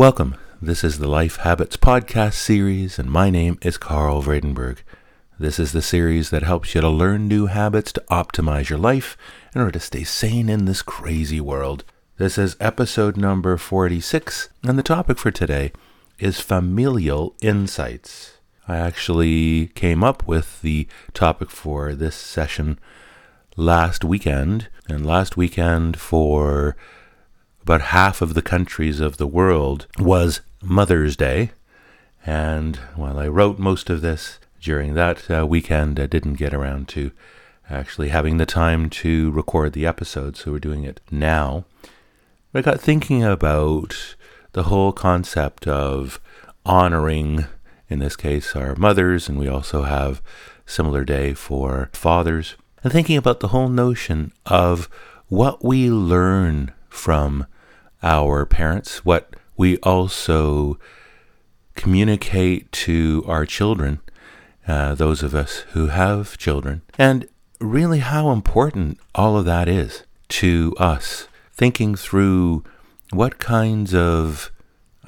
Welcome. This is the Life Habits podcast series, and my name is Carl Vredenberg. This is the series that helps you to learn new habits to optimize your life in order to stay sane in this crazy world. This is episode number 46, and the topic for today is familial insights. I actually came up with the topic for this session last weekend, and last weekend for about half of the countries of the world was Mother's Day. And while I wrote most of this during that uh, weekend, I didn't get around to actually having the time to record the episode, so we're doing it now. I got thinking about the whole concept of honoring, in this case, our mothers, and we also have similar day for fathers, and thinking about the whole notion of what we learn from our parents, what we also communicate to our children, uh, those of us who have children, and really how important all of that is to us. Thinking through what kinds of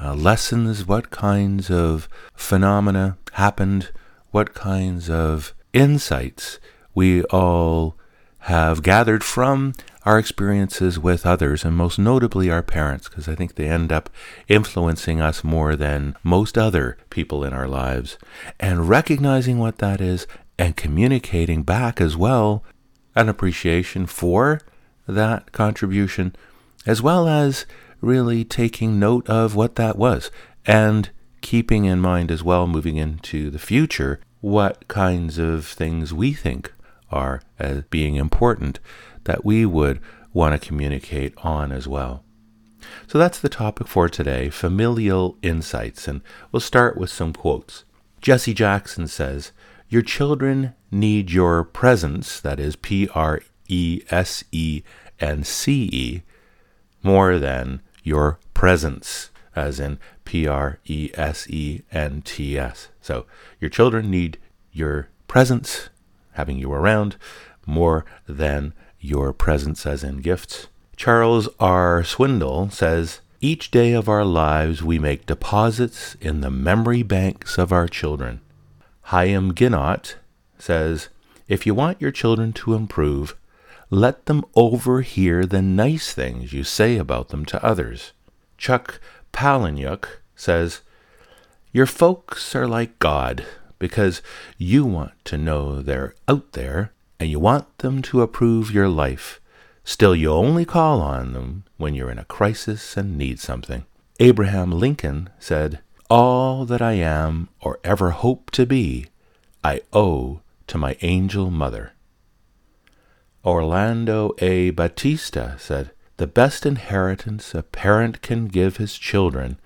uh, lessons, what kinds of phenomena happened, what kinds of insights we all have gathered from our experiences with others, and most notably our parents, because I think they end up influencing us more than most other people in our lives, and recognizing what that is and communicating back as well an appreciation for that contribution, as well as really taking note of what that was and keeping in mind as well moving into the future what kinds of things we think are as being important that we would want to communicate on as well. So that's the topic for today familial insights, and we'll start with some quotes. Jesse Jackson says, Your children need your presence, that is P R E S E N C E, more than your presence, as in P R E S E N T S. So your children need your presence, having you around, more than your presence as in gifts. Charles R. Swindoll says, Each day of our lives we make deposits in the memory banks of our children. Haim Ginott says, If you want your children to improve, let them overhear the nice things you say about them to others. Chuck Palahniuk says, Your folks are like God because you want to know they're out there and you want them to approve your life. Still, you only call on them when you're in a crisis and need something. Abraham Lincoln said, All that I am or ever hope to be, I owe to my angel mother. Orlando A. Battista said, The best inheritance a parent can give his children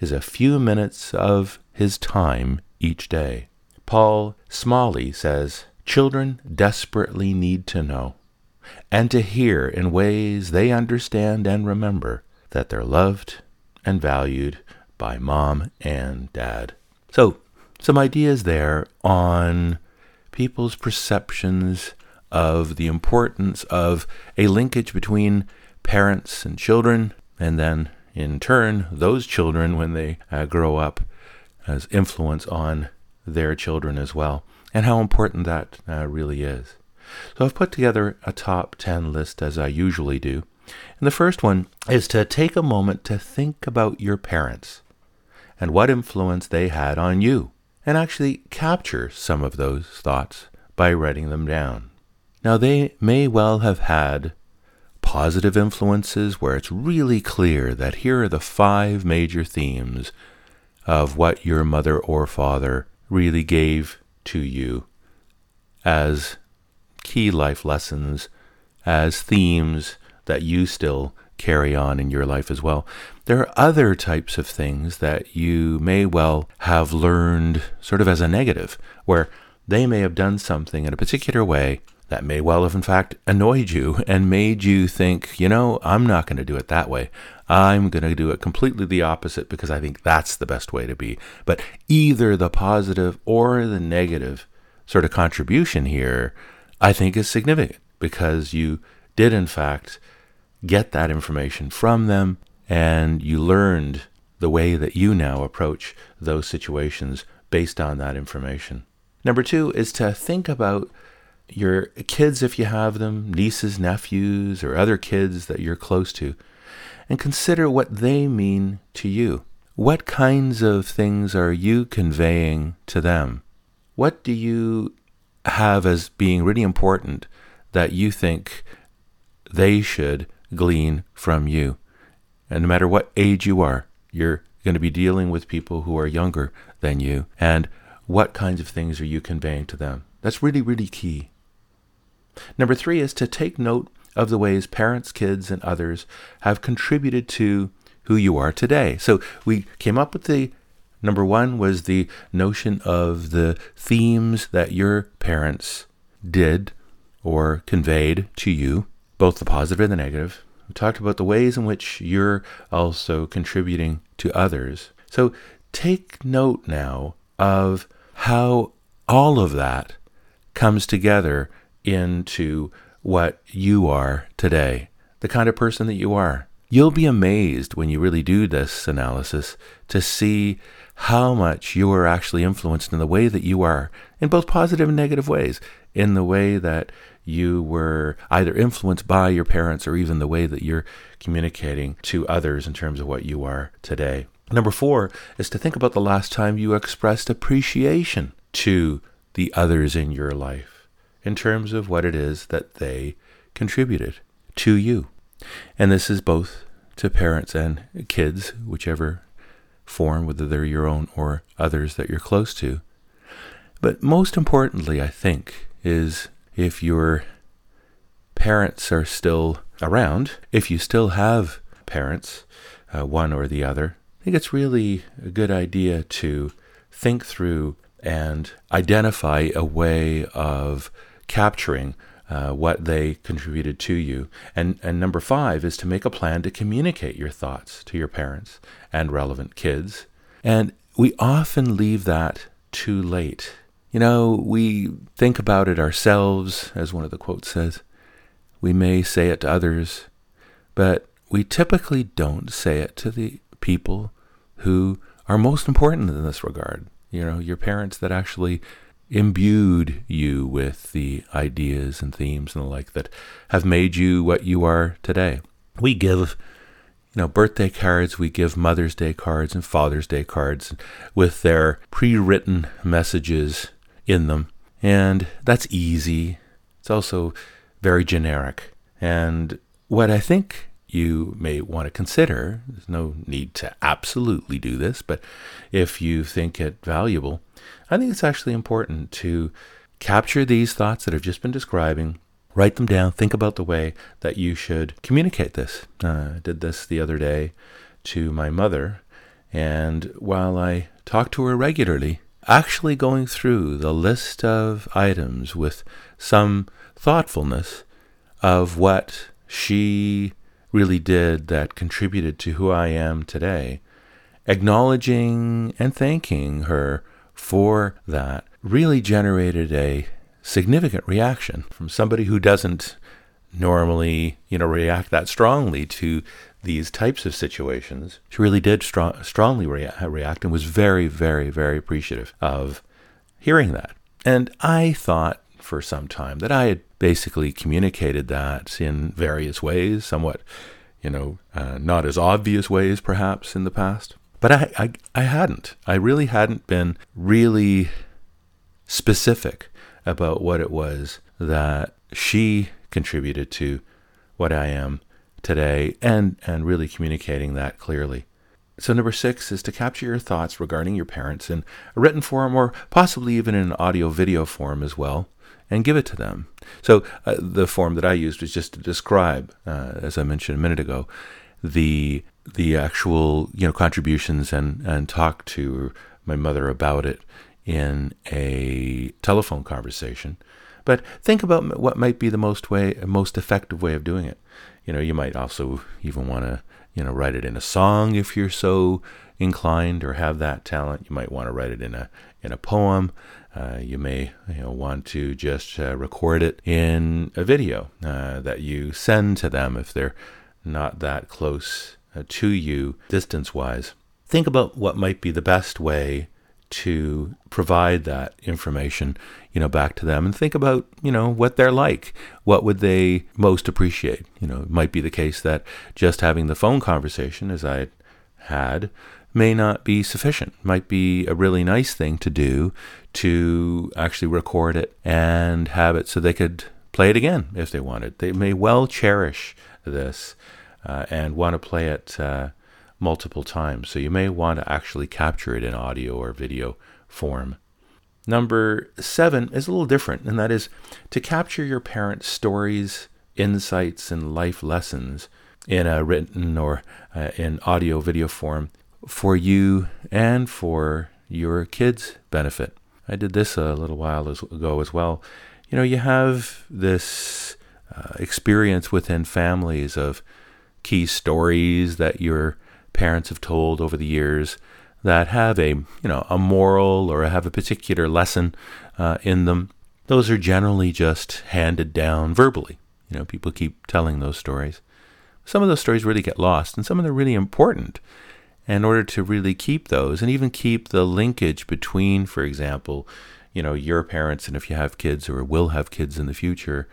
is a few minutes of his time each day. Paul Smalley says, Children desperately need to know and to hear in ways they understand and remember that they're loved and valued by mom and dad. So, some ideas there on people's perceptions of the importance of a linkage between parents and children, and then in turn, those children, when they uh, grow up, as influence on their children as well and how important that uh, really is. So I've put together a top 10 list as I usually do. And the first one is to take a moment to think about your parents and what influence they had on you, and actually capture some of those thoughts by writing them down. Now, they may well have had positive influences where it's really clear that here are the five major themes of what your mother or father really gave to you as key life lessons, as themes that you still carry on in your life as well. There are other types of things that you may well have learned sort of as a negative, where they may have done something in a particular way that may well have, in fact, annoyed you and made you think, you know, I'm not going to do it that way. I'm going to do it completely the opposite because I think that's the best way to be. But either the positive or the negative sort of contribution here, I think is significant because you did, in fact, get that information from them and you learned the way that you now approach those situations based on that information. Number two is to think about your kids, if you have them, nieces, nephews, or other kids that you're close to, and consider what they mean to you. What kinds of things are you conveying to them? What do you have as being really important that you think they should glean from you? And no matter what age you are, you're going to be dealing with people who are younger than you. And what kinds of things are you conveying to them? That's really, really key. Number three is to take note of the ways parents, kids, and others have contributed to who you are today. So we came up with the number one was the notion of the themes that your parents did or conveyed to you, both the positive and the negative. We talked about the ways in which you're also contributing to others. So take note now of how all of that comes together into what you are today, the kind of person that you are. You'll be amazed when you really do this analysis to see how much you are actually influenced in the way that you are, in both positive and negative ways, in the way that you were either influenced by your parents or even the way that you're communicating to others in terms of what you are today. Number four is to think about the last time you expressed appreciation to the others in your life in terms of what it is that they contributed to you. And this is both to parents and kids, whichever form, whether they're your own or others that you're close to. But most importantly, I think, is if your parents are still around, if you still have parents, uh, one or the other, I think it's really a good idea to think through and identify a way of capturing uh, what they contributed to you. And, and number five is to make a plan to communicate your thoughts to your parents and relevant kids. And we often leave that too late. You know, we think about it ourselves, as one of the quotes says. We may say it to others, but we typically don't say it to the people who are most important in this regard. You know, your parents that actually imbued you with the ideas and themes and the like that have made you what you are today. We give, you know, birthday cards, we give Mother's Day cards and Father's Day cards with their pre-written messages in them. And that's easy. It's also very generic. And what I think you may want to consider, there's no need to absolutely do this, but if you think it valuable, I think it's actually important to capture these thoughts that I've just been describing, write them down, think about the way that you should communicate this. Uh, I did this the other day to my mother, and while I talk to her regularly, actually going through the list of items with some thoughtfulness of what she really did that contributed to who I am today, acknowledging and thanking her for that really generated a significant reaction from somebody who doesn't normally, you know, react that strongly to these types of situations. She really did strong, strongly rea- react and was very, very, very appreciative of hearing that. And I thought for some time that I had basically communicated that in various ways, somewhat, you know, uh, not as obvious ways perhaps in the past. But I, I, I hadn't. I really hadn't been really specific about what it was that she contributed to what I am today and, and really communicating that clearly. So, number six is to capture your thoughts regarding your parents in a written form or possibly even in an audio video form as well, and give it to them. So, uh, the form that I used was just to describe, uh, as I mentioned a minute ago, the the actual you know contributions and and talk to my mother about it in a telephone conversation. But think about what might be the most way most effective way of doing it. You know, you might also even want to you know write it in a song if you're so inclined or have that talent. You might want to write it in a in a poem. Uh, you may you know, want to just uh, record it in a video uh, that you send to them if they're not that close Uh, to you distance wise. think about what might be the best way to provide that information, you know, back to them and think about, you know, what they're like. What would they most appreciate? You know, it might be the case that just having the phone conversation, as I had, may not be sufficient. Might be a really nice thing to do to actually record it and have it so they could play it again if they wanted. They may well cherish this uh, and want to play it uh, multiple times. So you may want to actually capture it in audio or video form. Number seven is a little different, and that is to capture your parents' stories, insights, and life lessons in a written or uh, in audio video form for you and for your kids' benefit. I did this a little while ago as well. You know, you have this uh, experience within families of key stories that your parents have told over the years that have a you know a moral or have a particular lesson uh, in them. Those are generally just handed down verbally. You know, people keep telling those stories. Some of those stories really get lost, and some of them are really important in order to really keep those and even keep the linkage between, for example, you know, your parents and if you have kids or will have kids in the future,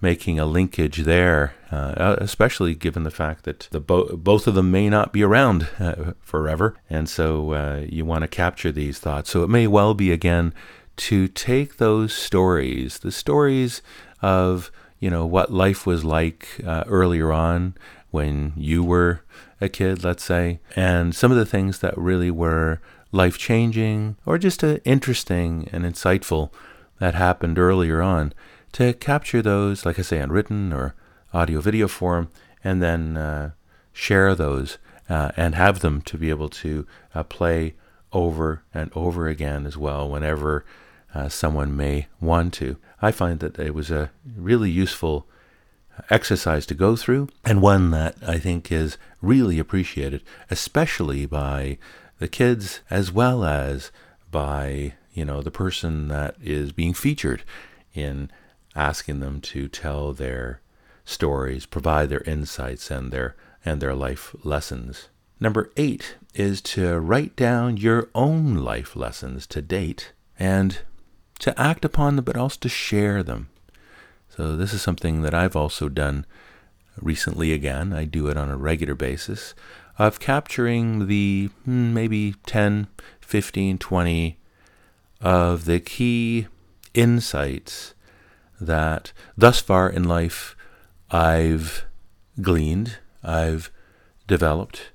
making a linkage there, uh, especially given the fact that the bo- both of them may not be around uh, forever, and so uh, you want to capture these thoughts. So it may well be again to take those stories, the stories of you know what life was like uh, earlier on when you were a kid, let's say, and some of the things that really were life changing or just uh, interesting and insightful that happened earlier on, to capture those, like I say, in written or audio video form, and then uh, share those uh, and have them to be able to uh, play over and over again as well whenever uh, someone may want to. I find that it was a really useful exercise to go through, and one that I think is really appreciated, especially by the kids as well as by you know the person that is being featured in asking them to tell their stories, provide their insights and their and their life lessons. Number 8 is to write down your own life lessons to date and to act upon them but also to share them. So, this is something that I've also done recently again. I do it on a regular basis of capturing the hmm, maybe 10, 15, 20 of the key insights that thus far in life I've gleaned, I've developed,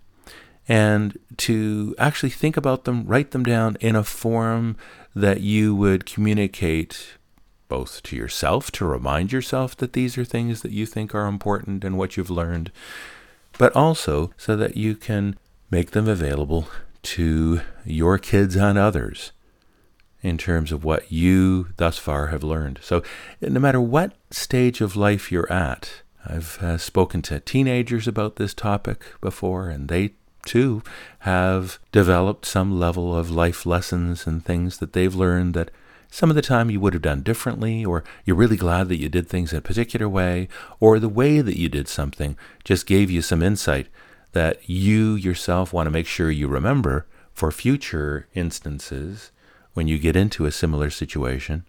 and to actually think about them, write them down in a form that you would communicate both to yourself to remind yourself that these are things that you think are important and what you've learned, but also so that you can make them available to your kids and others in terms of what you thus far have learned. So, no matter what stage of life you're at, I've uh, spoken to teenagers about this topic before, and they too have developed some level of life lessons and things that they've learned that some of the time you would have done differently, or you're really glad that you did things in a particular way, or the way that you did something just gave you some insight that you yourself want to make sure you remember for future instances when you get into a similar situation.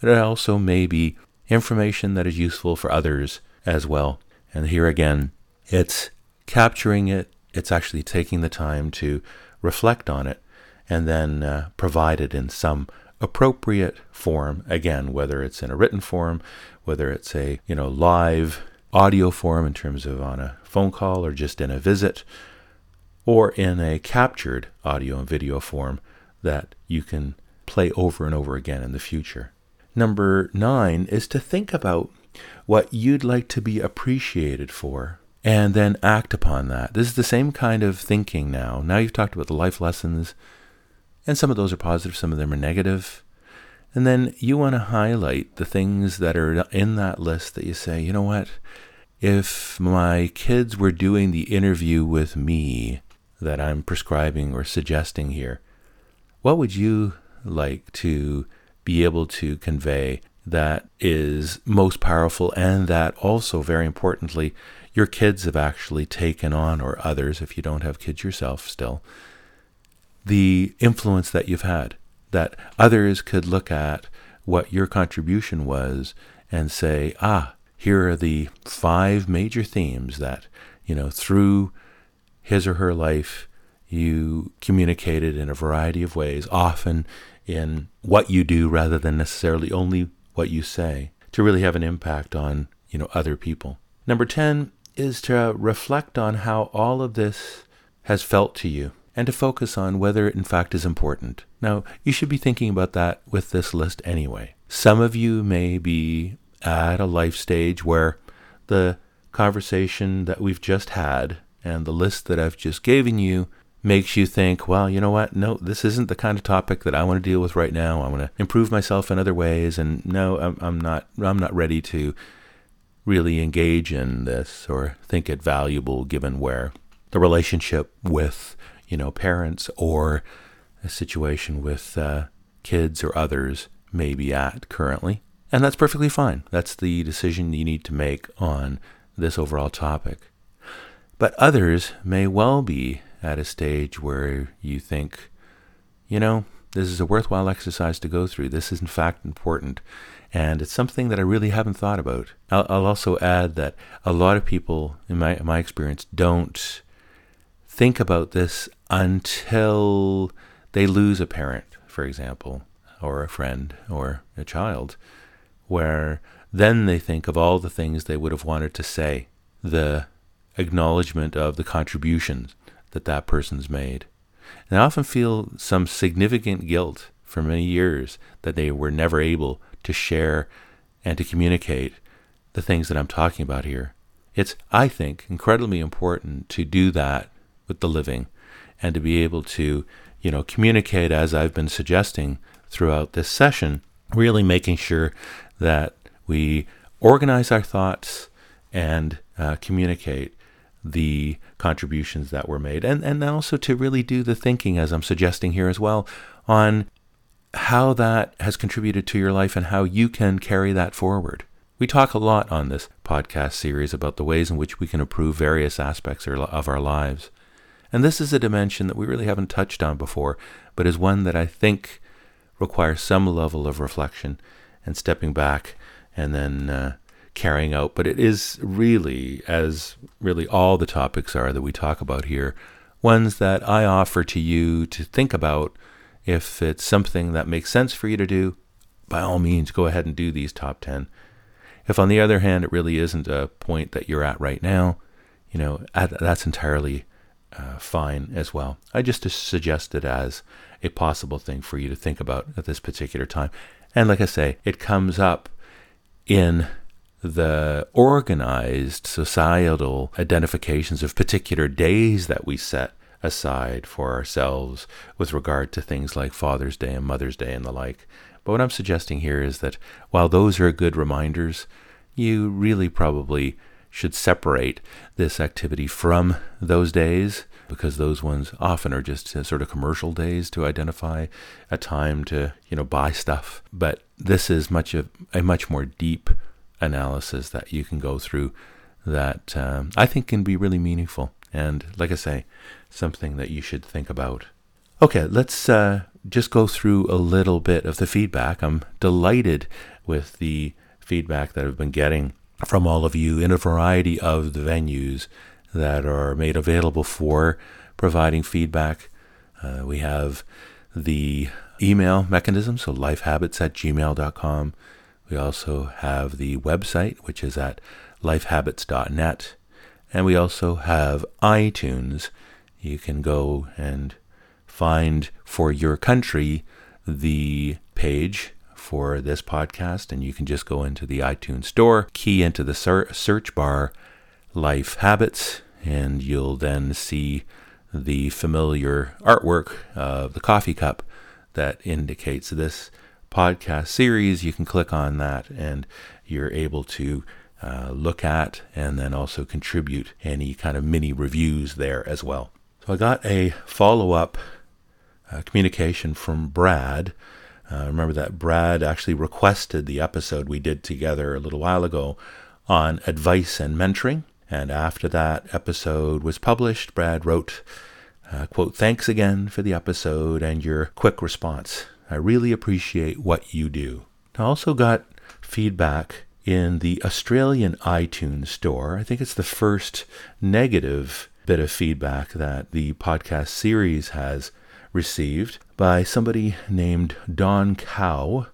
But it also may be information that is useful for others as well. And here again, it's capturing it, it's actually taking the time to reflect on it, and then uh, provide it in some appropriate form again whether it's in a written form whether it's a you know live audio form in terms of on a phone call or just in a visit or in a captured audio and video form that you can play over and over again in the future number 9 is to think about what you'd like to be appreciated for and then act upon that this is the same kind of thinking now now you've talked about the life lessons and some of those are positive, some of them are negative. And then you want to highlight the things that are in that list that you say, you know what? If my kids were doing the interview with me that I'm prescribing or suggesting here, what would you like to be able to convey that is most powerful, and that also, very importantly, your kids have actually taken on, or others, if you don't have kids yourself still, the influence that you've had. That others could look at what your contribution was and say, ah, here are the five major themes that, you know, through his or her life, you communicated in a variety of ways, often in what you do rather than necessarily only what you say, to really have an impact on, you know, other people. Number 10 is to reflect on how all of this has felt to you and to focus on whether it in fact is important. Now, you should be thinking about that with this list anyway. Some of you may be at a life stage where the conversation that we've just had and the list that I've just given you makes you think, well, you know what? No, this isn't the kind of topic that I want to deal with right now. I want to improve myself in other ways, and no, I'm, I'm not. I'm not ready to really engage in this or think it valuable, given where the relationship with you know parents or a situation with uh, kids or others may be at currently. And that's perfectly fine. That's the decision you need to make on this overall topic. But others may well be at a stage where you think, you know, this is a worthwhile exercise to go through. This is, in fact, important. And it's something that I really haven't thought about. I'll, I'll also add that a lot of people, in my, in my experience, don't think about this until they lose a parent, for example, or a friend or a child, where then they think of all the things they would have wanted to say, the acknowledgement of the contributions that that person's made. And I often feel some significant guilt for many years that they were never able to share and to communicate the things that I'm talking about here. It's, I think, incredibly important to do that with the living and to be able to, you know, communicate as I've been suggesting throughout this session, really making sure that we organize our thoughts and uh, communicate the contributions that were made, and, and also to really do the thinking, as I'm suggesting here as well, on how that has contributed to your life and how you can carry that forward. We talk a lot on this podcast series about the ways in which we can improve various aspects of our lives. And this is a dimension that we really haven't touched on before, but is one that I think requires some level of reflection and stepping back and then uh, carrying out. But it is really, as really all the topics are that we talk about here, ones that I offer to you to think about. If it's something that makes sense for you to do, by all means, go ahead and do these top 10. If, on the other hand, it really isn't a point that you're at right now, you know, that's entirely uh, fine as well. I just suggest it as a possible thing for you to think about at this particular time. And like I say, it comes up in the organized societal identifications of particular days that we set aside for ourselves with regard to things like Father's Day and Mother's Day and the like. But what I'm suggesting here is that while those are good reminders, you really probably should separate this activity from those days because those ones often are just sort of commercial days to identify a time to you know buy stuff but this is much of a much more deep analysis that you can go through that um, I think can be really meaningful. And like I say, something that you should think about. Okay, let's uh, just go through a little bit of the feedback. I'm delighted with the feedback that I've been getting from all of you in a variety of the venues that are made available for providing feedback. Uh, we have the email mechanism, so lifehabits at gmail.com. We also have the website, which is at lifehabits.net. And we also have iTunes. You can go and find for your country the page for this podcast, and you can just go into the iTunes store, key into the search bar Life Habits, and you'll then see the familiar artwork of the coffee cup that indicates this podcast series, you can click on that and you're able to uh, look at and then also contribute any kind of mini reviews there as well. So I got a follow up uh, communication from Brad Uh, remember that Brad actually requested the episode we did together a little while ago on advice and mentoring. And after that episode was published, Brad wrote, uh, quote, thanks again for the episode and your quick response. I really appreciate what you do. I also got feedback in the Australian iTunes store. I think it's the first negative bit of feedback that the podcast series has received by somebody named Don Cow,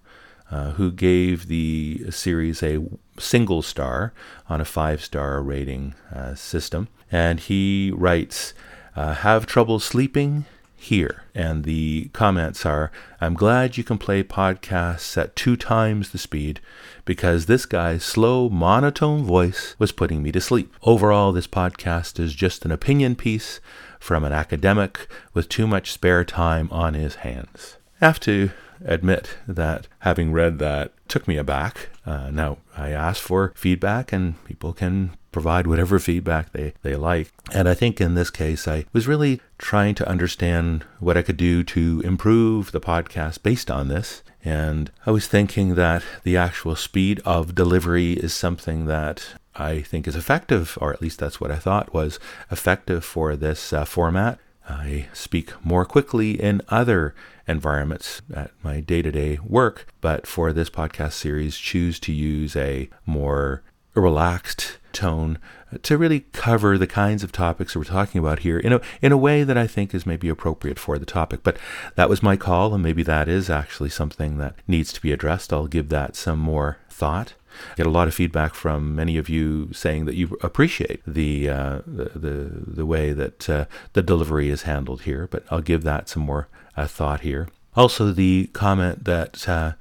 uh, who gave the series a single star on a five star rating uh, system. And he writes, uh, Have trouble sleeping? Here. And the comments are I'm glad you can play podcasts at two times the speed because this guy's slow, monotone voice was putting me to sleep. Overall, this podcast is just an opinion piece from an academic with too much spare time on his hands. I have to admit that having read that took me aback. Uh, now, I asked for feedback, and people can provide whatever feedback they, they like. And I think in this case, I was really trying to understand what I could do to improve the podcast based on this. And I was thinking that the actual speed of delivery is something that I think is effective, or at least that's what I thought was effective for this uh, format. I speak more quickly in other environments at my day to day work, but for this podcast series, choose to use a more relaxed tone to really cover the kinds of topics that we're talking about here in a, in a way that I think is maybe appropriate for the topic. But that was my call, and maybe that is actually something that needs to be addressed. I'll give that some more thought. I get a lot of feedback from many of you saying that you appreciate the uh, the, the, the way that uh, the delivery is handled here, but I'll give that some more uh, thought here. Also, the comment that uh,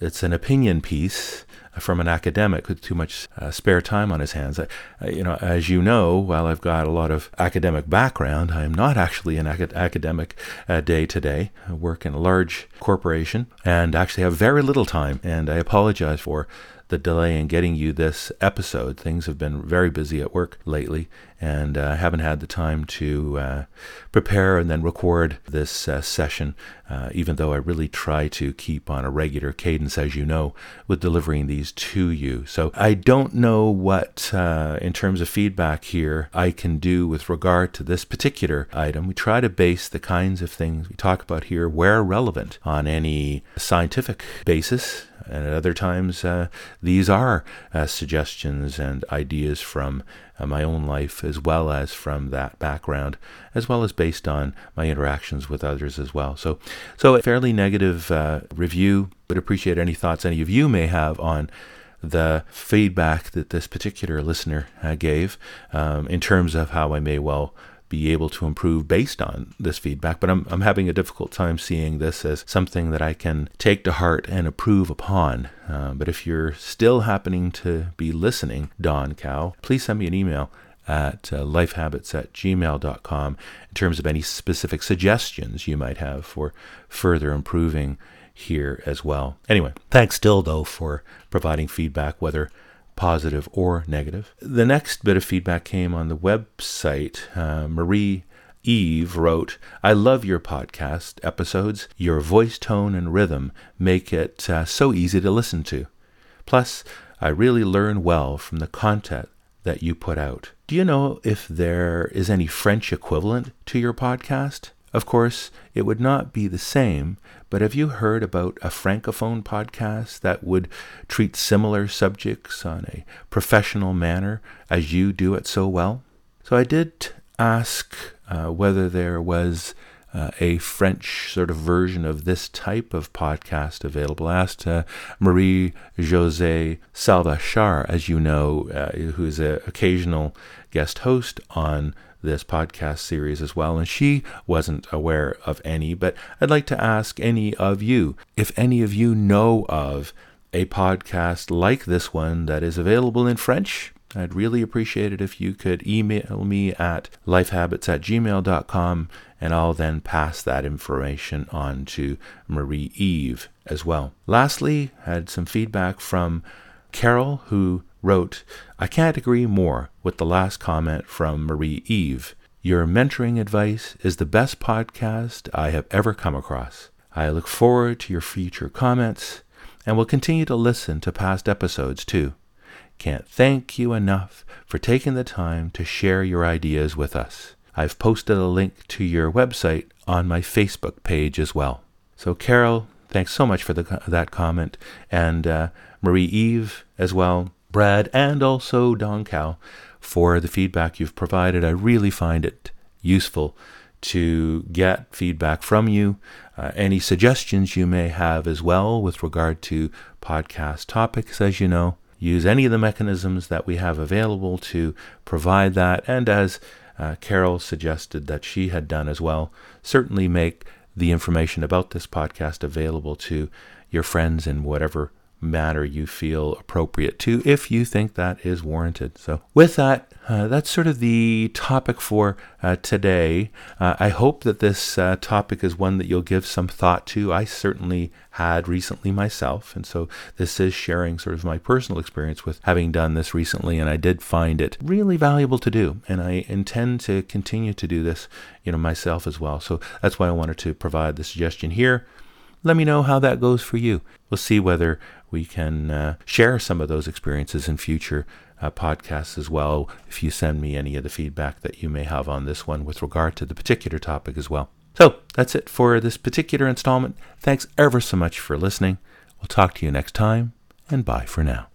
it's an opinion piece from an academic with too much uh, spare time on his hands. I, you know, as you know, while I've got a lot of academic background, I am not actually an acad- academic day to day. I work in a large corporation and actually have very little time, and I apologize for the delay in getting you this episode. Things have been very busy at work lately, and I uh, haven't had the time to uh, prepare and then record this uh, session, uh, even though I really try to keep on a regular cadence, as you know, with delivering these to you. So I don't know what, uh, in terms of feedback here, I can do with regard to this particular item. We try to base the kinds of things we talk about here, where relevant, on any scientific basis and at other times uh, these are uh, suggestions and ideas from uh, my own life as well as from that background as well as based on my interactions with others as well. So so a fairly negative uh, review. But appreciate any thoughts any of you may have on the feedback that this particular listener uh, gave um, in terms of how I may well be able to improve based on this feedback. But I'm, I'm having a difficult time seeing this as something that I can take to heart and improve upon. Uh, but if you're still happening to be listening, Don Cow, please send me an email at uh, lifehabits at gmail.com in terms of any specific suggestions you might have for further improving here as well. Anyway, thanks still though for providing feedback, whether positive or negative. The next bit of feedback came on the website. Uh, Marie Eve wrote, I love your podcast episodes. Your voice tone and rhythm make it uh, so easy to listen to. Plus, I really learn well from the content that you put out. Do you know if there is any French equivalent to your podcast? Of course, it would not be the same, but have you heard about a francophone podcast that would treat similar subjects on a professional manner as you do it so well? So I did ask uh, whether there was uh, a French sort of version of this type of podcast available. I asked uh, Marie Jose Salvachar, as you know, uh, who's an occasional guest host on this podcast series as well, and she wasn't aware of any. But I'd like to ask any of you if any of you know of a podcast like this one that is available in French. I'd really appreciate it if you could email me at lifehabits at gmail.com and I'll then pass that information on to Marie Eve as well. Lastly, had some feedback from Carol, who wrote, I can't agree more with the last comment from Marie Eve. Your mentoring advice is the best podcast I have ever come across. I look forward to your future comments and will continue to listen to past episodes too. Can't thank you enough for taking the time to share your ideas with us. I've posted a link to your website on my Facebook page as well. So, Carol, thanks so much for the, that comment, and uh, Marie Eve as well, Brad, and also Don Cal for the feedback you've provided. I really find it useful to get feedback from you, uh, any suggestions you may have as well with regard to podcast topics, as you know. Use any of the mechanisms that we have available to provide that, and as uh, Carol suggested that she had done as well, certainly make the information about this podcast available to your friends in whatever manner you feel appropriate to if you think that is warranted. So, with that, uh, that's sort of the topic for uh, today. Uh, I hope that this uh, topic is one that you'll give some thought to. I certainly had recently myself, and so this is sharing sort of my personal experience with having done this recently, and I did find it really valuable to do, and I intend to continue to do this, you know, myself as well. So that's why I wanted to provide the suggestion here. Let me know how that goes for you. We'll see whether we can uh, share some of those experiences in future uh, podcasts as well if you send me any of the feedback that you may have on this one with regard to the particular topic as well. So that's it for this particular installment. Thanks ever so much for listening. We'll talk to you next time, and bye for now.